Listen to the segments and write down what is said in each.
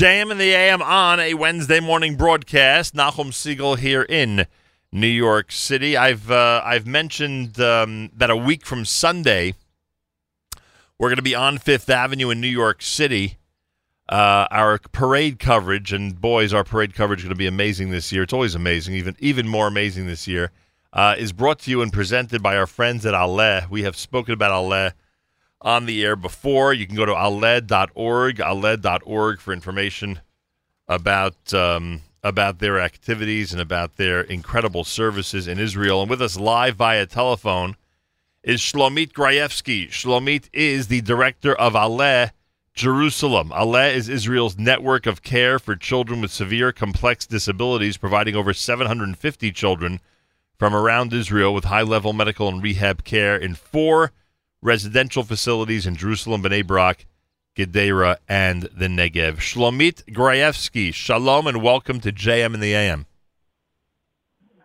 JM in the AM on a Wednesday morning broadcast. Nachum Segal here in New York City. I've uh, I've mentioned um, that a week from Sunday, we're going to be on Fifth Avenue in New York City. Uh, our parade coverage, and boys, our parade coverage is going to be amazing this year. It's always amazing, even even more amazing this year. Uh, is brought to you and presented by our friends at Aleh. We have spoken about Aleh on the air before. You can go to aleh.org, aleh.org for information about um, about their activities and about their incredible services in Israel. And with us live via telephone is Shlomit Grayevsky. Shlomit is the director of Aleh Jerusalem. Aleh is Israel's network of care for children with severe complex disabilities, providing over 750 children from around Israel with high-level medical and rehab care in four residential facilities in Jerusalem, Bnei Brak, Gedera, and the Negev. Shlomit Grayevsky, shalom and welcome to JM in the AM.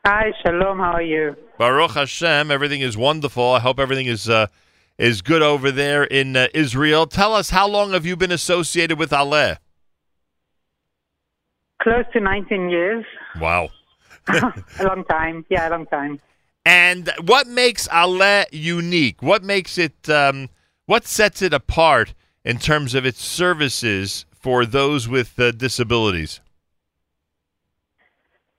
Hi, shalom. How are you? Baruch Hashem, everything is wonderful. I hope everything is uh, is good over there in uh, Israel. Tell us, how long have you been associated with Aleh? Close to 19 years. Wow. a long time. Yeah, a long time. And what makes Aleh unique? What makes it? Um, what sets it apart in terms of its services for those with uh, disabilities?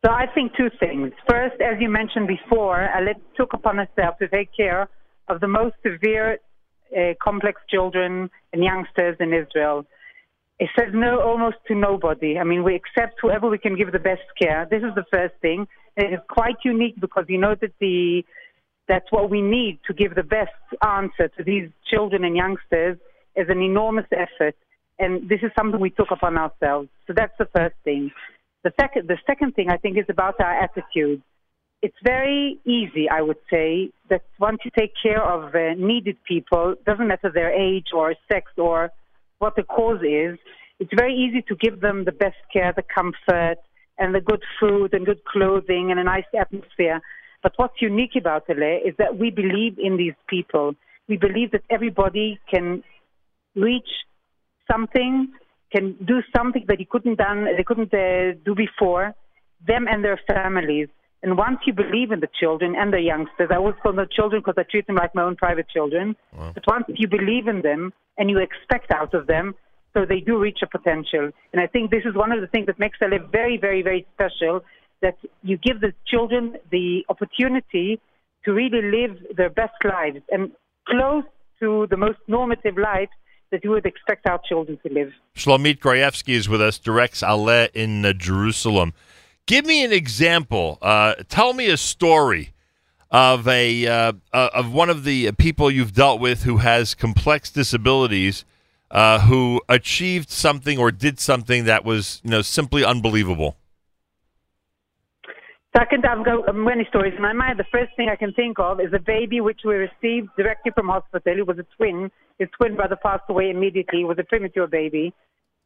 So I think two things. First, as you mentioned before, Aleh took upon itself to take care of the most severe, uh, complex children and youngsters in Israel. It says no almost to nobody. I mean, we accept whoever we can give the best care. This is the first thing. It is quite unique because you know that the that's what we need to give the best answer to these children and youngsters is an enormous effort. And this is something we took upon ourselves. So that's the first thing. The second, the second thing I think is about our attitude. It's very easy, I would say, that once you take care of uh, needed people, doesn't matter their age or sex or what the cause is, it's very easy to give them the best care, the comfort, and the good food and good clothing and a nice atmosphere. But what's unique about Aleh is that we believe in these people. We believe that everybody can reach something, can do something that he couldn't done, they couldn't uh, do before, them and their families. And once you believe in the children and the youngsters, I always call them children because I treat them like my own private children. Wow. But once you believe in them and you expect out of them, so they do reach a potential. And I think this is one of the things that makes Aleh very, very, very special, that you give the children the opportunity to really live their best lives and close to the most normative life that you would expect our children to live. Shlomit Grayevsky is with us, directs Aleh in uh, Jerusalem. Give me an example. Uh, tell me a story of a uh, uh of one of the people you've dealt with who has complex disabilities uh, who achieved something or did something that was, you know, simply unbelievable? Second, I've got many stories in my mind. The first thing I can think of is a baby which we received directly from hospital. It was a twin. His twin brother passed away immediately. It was a premature baby.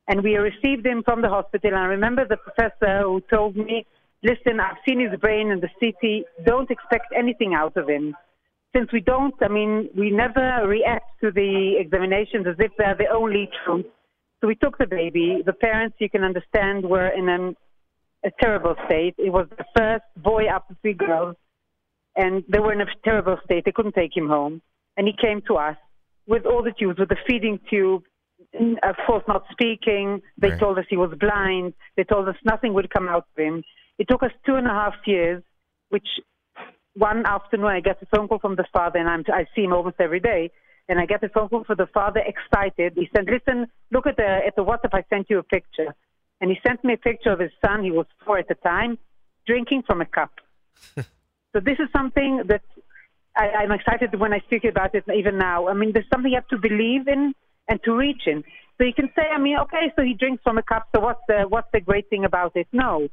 And we received him from the hospital. And I remember the professor who told me, listen, I've seen his brain in the CT. Don't expect anything out of him since we don't, I mean, we never react to the examinations as if they're the only truth. So we took the baby. The parents, you can understand, were in an, a terrible state. It was the first boy after three girls, and they were in a terrible state. They couldn't take him home. And he came to us with all the tubes, with the feeding tube, of course not speaking. They right. told us he was blind. They told us nothing would come out of him. It took us two and a half years, which one afternoon I get a phone call from the father, and I'm, I see him almost every day. And I get a phone call from the father, excited. He said, "Listen, look at the at the WhatsApp. I sent you a picture." And he sent me a picture of his son. He was four at the time, drinking from a cup. so this is something that I, I'm excited when I speak about it. Even now, I mean, there's something you have to believe in and to reach in. So you can say, I mean, okay, so he drinks from a cup. So what's the what's the great thing about it? No,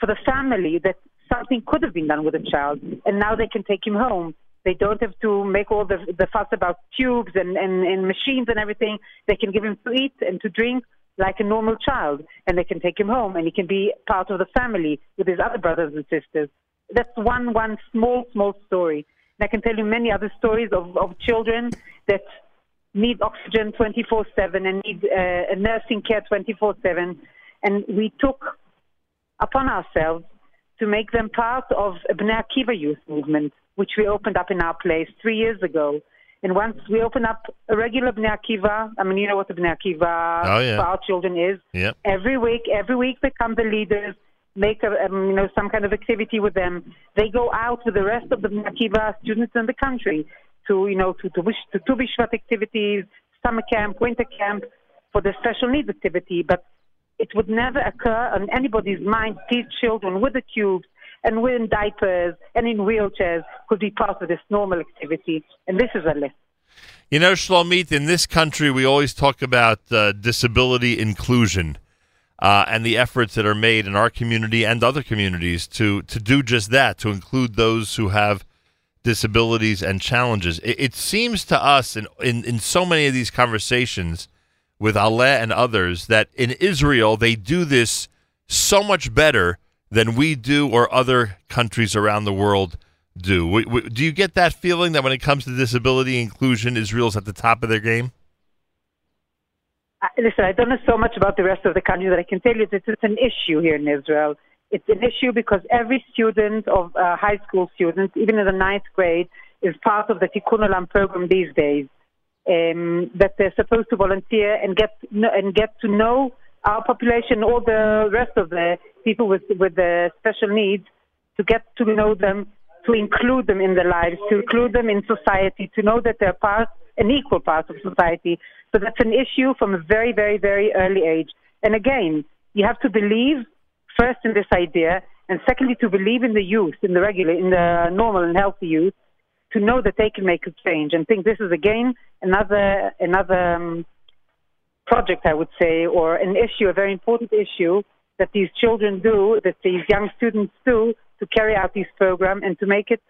for the family that something could have been done with a child, and now they can take him home. They don't have to make all the, the fuss about tubes and, and, and machines and everything. They can give him to eat and to drink like a normal child, and they can take him home, and he can be part of the family with his other brothers and sisters. That's one one small small story. And I can tell you many other stories of, of children that need oxygen 24 7 and need uh, nursing care 24 7. And we took upon ourselves to make them part of a Bnei Akiva youth movement, which we opened up in our place three years ago. And once we open up a regular Bnei Akiva, I mean, you know what the Bnei Akiva Oh, yeah. for our children is. Yep. Every week, every week they come the leaders, make a, um, you know some kind of activity with them. They go out with the rest of the Bnei Akiva students in the country to you know to to, wish, to Tu activities, summer camp, winter camp for the special needs activity. But it would never occur on anybody's mind these children with the tubes and with diapers and in wheelchairs could be part of this normal activity. And this is a list. You know, Shlomit, in this country, we always talk about uh, disability inclusion uh, and the efforts that are made in our community and other communities to, to do just that, to include those who have disabilities and challenges. It, it seems to us, in, in, in so many of these conversations with Aleh and others, that in Israel, they do this so much better than we do or other countries around the world do. Do you get that feeling that when it comes to disability inclusion, Israel's at the top of their game? Listen, I don't know so much about the rest of the country that I can tell you that it's an issue here in Israel. It's an issue because every student of uh, high school students, even in the ninth grade, is part of the Tikkun Olam program these days. Um, that they're supposed to volunteer and get and get to know our population, all the rest of the people with with the special needs, to get to know them, to include them in their lives, to include them in society, to know that they're part, an equal part of society. So that's an issue from a very, very, very early age. And again, you have to believe first in this idea, and secondly, to believe in the youth, in the regular, in the normal and healthy youth, to know that they can make a change. And think this is again another another um, project, I would say, or an issue, a very important issue that these children do, that these young students do, to carry out this program and to make it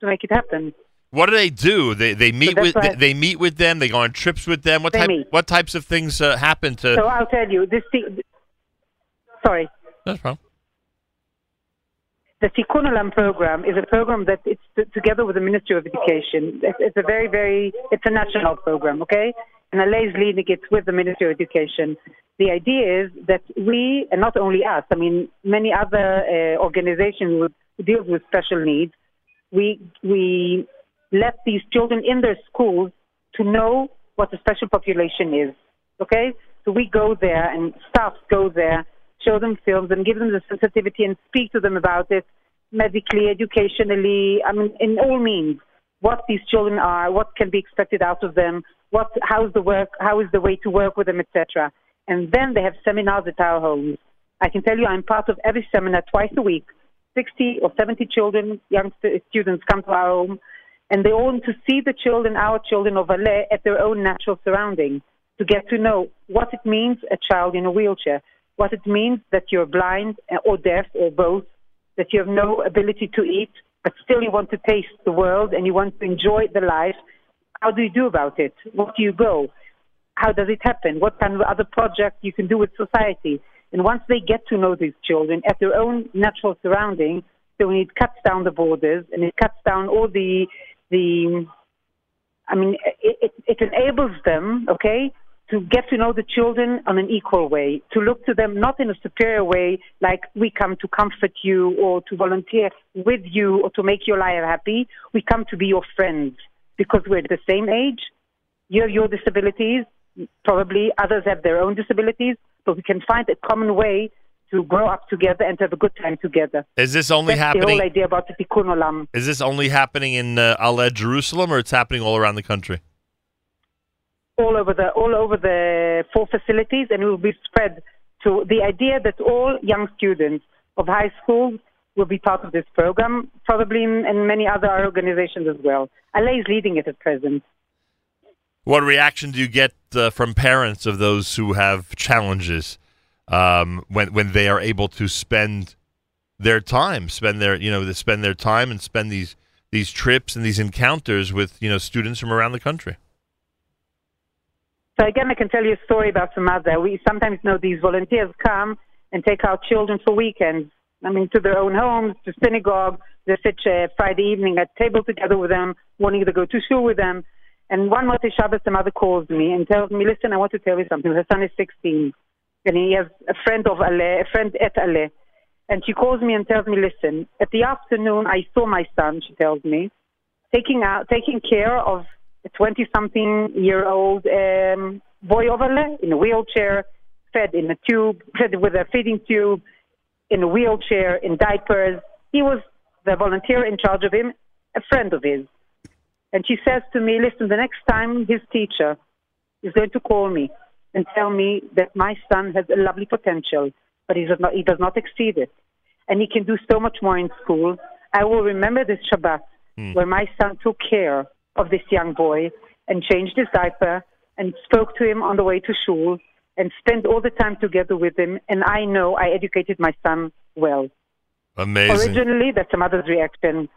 to make it happen. What do they do? They they meet that's with they, they meet with them. They go on trips with them. What type meet. what types of things uh, happen to? So I'll tell you this. thi- Sorry. That's wrong. The Tikkun Olam program is a program that it's t- together with the Ministry of Education. It's, it's a very, very, it's a national program, okay? And Aleh is leading it with the Ministry of Education. The idea is that we, and not only us, I mean, many other uh, organizations who deal with special needs, we, we let these children in their schools to know what the special population is, okay? So we go there and staff go there show them films and give them the sensitivity and speak to them about it medically, educationally, I mean, in all means, what these children are, what can be expected out of them, what, how's the work, how is the way to work with them, etc. And then they have seminars at our homes. I can tell you I'm part of every seminar twice a week. 60 or 70 children, young st- students come to our home, and they all want to see the children, our children of Aleh, at their own natural surroundings, to get to know what it means a child in a wheelchair, what it means that you're blind uh, or deaf or both, that you have no ability to eat, but still you want to taste the world and you want to enjoy the life. How do you do about it? What do you go? How does it happen? What kind of other project you can do with society? And once they get to know these children at their own natural surroundings, so when it cuts down the borders and it cuts down all the the I mean, it, it, it enables them, okay, to get to know the children on an equal way, to look to them not in a superior way, like we come to comfort you or to volunteer with you or to make your life happy. We come to be your friends because we're the same age. You have your disabilities, probably others have their own disabilities, but we can find a common way to grow up together and to have a good time together. Is this only That's the happening? whole idea about the Tikkun Olam. Is this only happening in uh, Aleh, Jerusalem, or it's happening all around the country? All over the all over the four facilities, and it will be spread to the idea that all young students of high school will be part of this program, probably in, in many other organizations as well. Aleh is leading it at present. What reaction do you get uh, from parents of those who have challenges um, when when they are able to spend their time, spend their you know, spend their time and spend these these trips and these encounters with you know students from around the country? So again, I can tell you a story about some other. We sometimes know these volunteers come and take our children for weekends. I mean, to their own homes, to synagogue. They sit uh, Friday evening at table together with them, wanting to go to school with them. And one Motzei Shabbos, the mother calls me and tells me, listen, I want to tell you something. Her son is 16, and he has a friend of Aleh, a friend at Aleh. And she calls me and tells me, listen, at the afternoon, I saw my son, she tells me, taking out, taking care of a 20-something-year-old um, boy of Aleh in a wheelchair, fed in a tube, fed with a feeding tube, in a wheelchair, in diapers. He was the volunteer in charge of him, a friend of his. And she says to me, listen, the next time his teacher is going to call me and tell me that my son has a lovely potential, but he does not, he does not exceed it, and he can do so much more in school, I will remember this Shabbat Hmm. where my son took care of this young boy and changed his diaper and spoke to him on the way to school and spent all the time together with him. And I know I educated my son well. Amazing. Originally, that's a mother's reaction.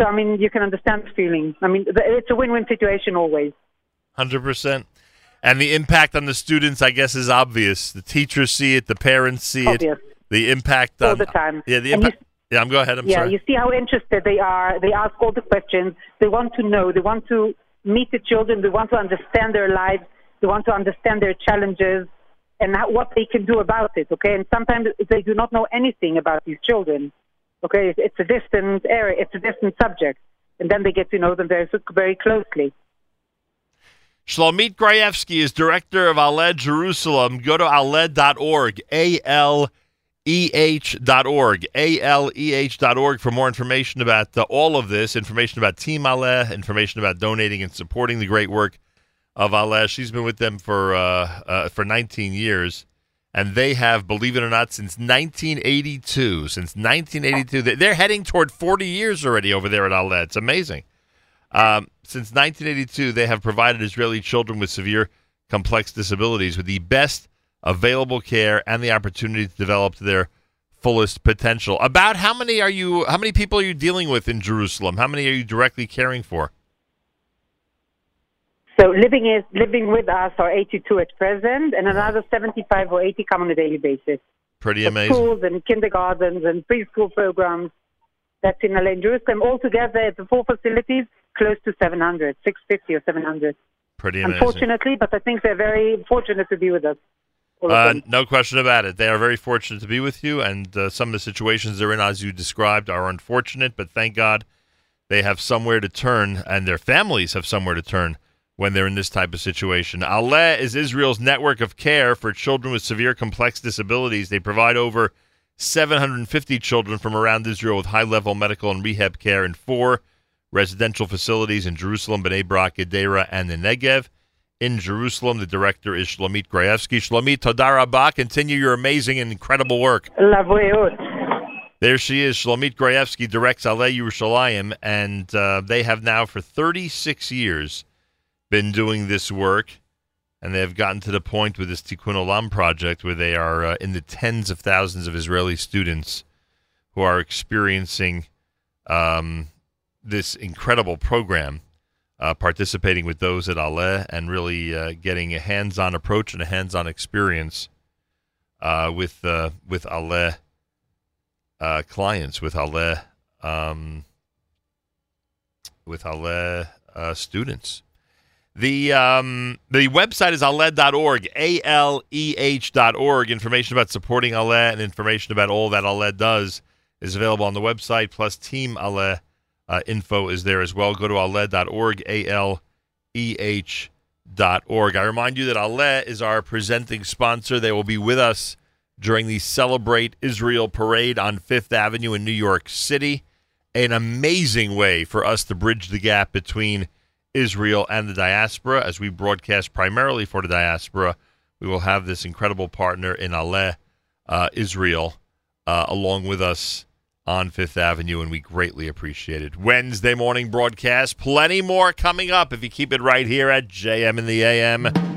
So, I mean, you can understand the feeling. I mean, it's a win win situation always. Hundred percent. And the impact on the students, I guess, is obvious. The teachers see it, the parents see Obvious. it. The impact All the time. Yeah, the impact. Yeah, I'm go ahead. I'm yeah, sorry. you see how interested they are. They ask all the questions. They want to know. They want to meet the children. They want to understand their lives. They want to understand their challenges and how, what they can do about it. Okay, and sometimes they do not know anything about these children. Okay, it's, a distant area. It's a distant subject, and then they get to know them very very closely. Shlomit Grayevsky is director of Aleh Jerusalem. Go to aleh.org, A L E H dot org, A L E H dot org for more information about uh, all of this, information about Team Aleh, information about donating and supporting the great work of Aleh. She's been with them for uh, uh, for 19 years, and they have, believe it or not, since 1982. Since 1982, they- they're heading toward 40 years already over there at Aleh. It's amazing. Um, since 1982, they have provided Israeli children with severe complex disabilities with the best available care and the opportunity to develop to their fullest potential. About how many are you? How many people are you dealing with in Jerusalem? How many are you directly caring for? So living is living with us are 82 at present, and another 75 or 80 come on a daily basis. Pretty amazing. schools and kindergartens and preschool programs. That's in LA and Jerusalem. Altogether, at the four facilities, close to 700, 650 or 700. Pretty amazing. Unfortunately, but I think they're very fortunate to be with us. Uh, no question about it. They are very fortunate to be with you, and uh, some of the situations they're in, as you described, are unfortunate. But thank God they have somewhere to turn, and their families have somewhere to turn when they're in this type of situation. Aleh is Israel's network of care for children with severe complex disabilities. They provide over 750 children from around Israel with high-level medical and rehab care in four residential facilities in Jerusalem, Bnei Brak, Gedera, and the Negev. In Jerusalem, the director is Shlomit Grayevsky. Shlomit, Todah Rabah, continue your amazing and incredible work. There she is. Shlomit Grayevsky directs Aleh Yerushalayim, and uh, they have now for 36 years been doing this work, and they have gotten to the point with this Tikkun Olam project where they are uh, in the tens of thousands of Israeli students who are experiencing um, this incredible program, uh, participating with those at Aleh, and really uh, getting a hands-on approach and a hands-on experience uh, with uh, with Aleh uh, clients with Aleh um, with Aleh uh, students. The um, the website is aleh.org, A L E H dot org. Information about supporting Aleh and information about all that Aleh does is available on the website. Plus, Team Aleh uh, info is there as well. Go to aleh.org, A L E H dot org. I remind you that Aleh is our presenting sponsor. They will be with us during the Celebrate Israel parade on Fifth Avenue in New York City. An amazing way for us to bridge the gap between Israel and the diaspora as we broadcast primarily for the diaspora. We will have this incredible partner in Aleh, uh, Israel, uh, along with us on Fifth Avenue, and we greatly appreciate it. Wednesday morning broadcast, plenty more coming up if you keep it right here at JM in the AM.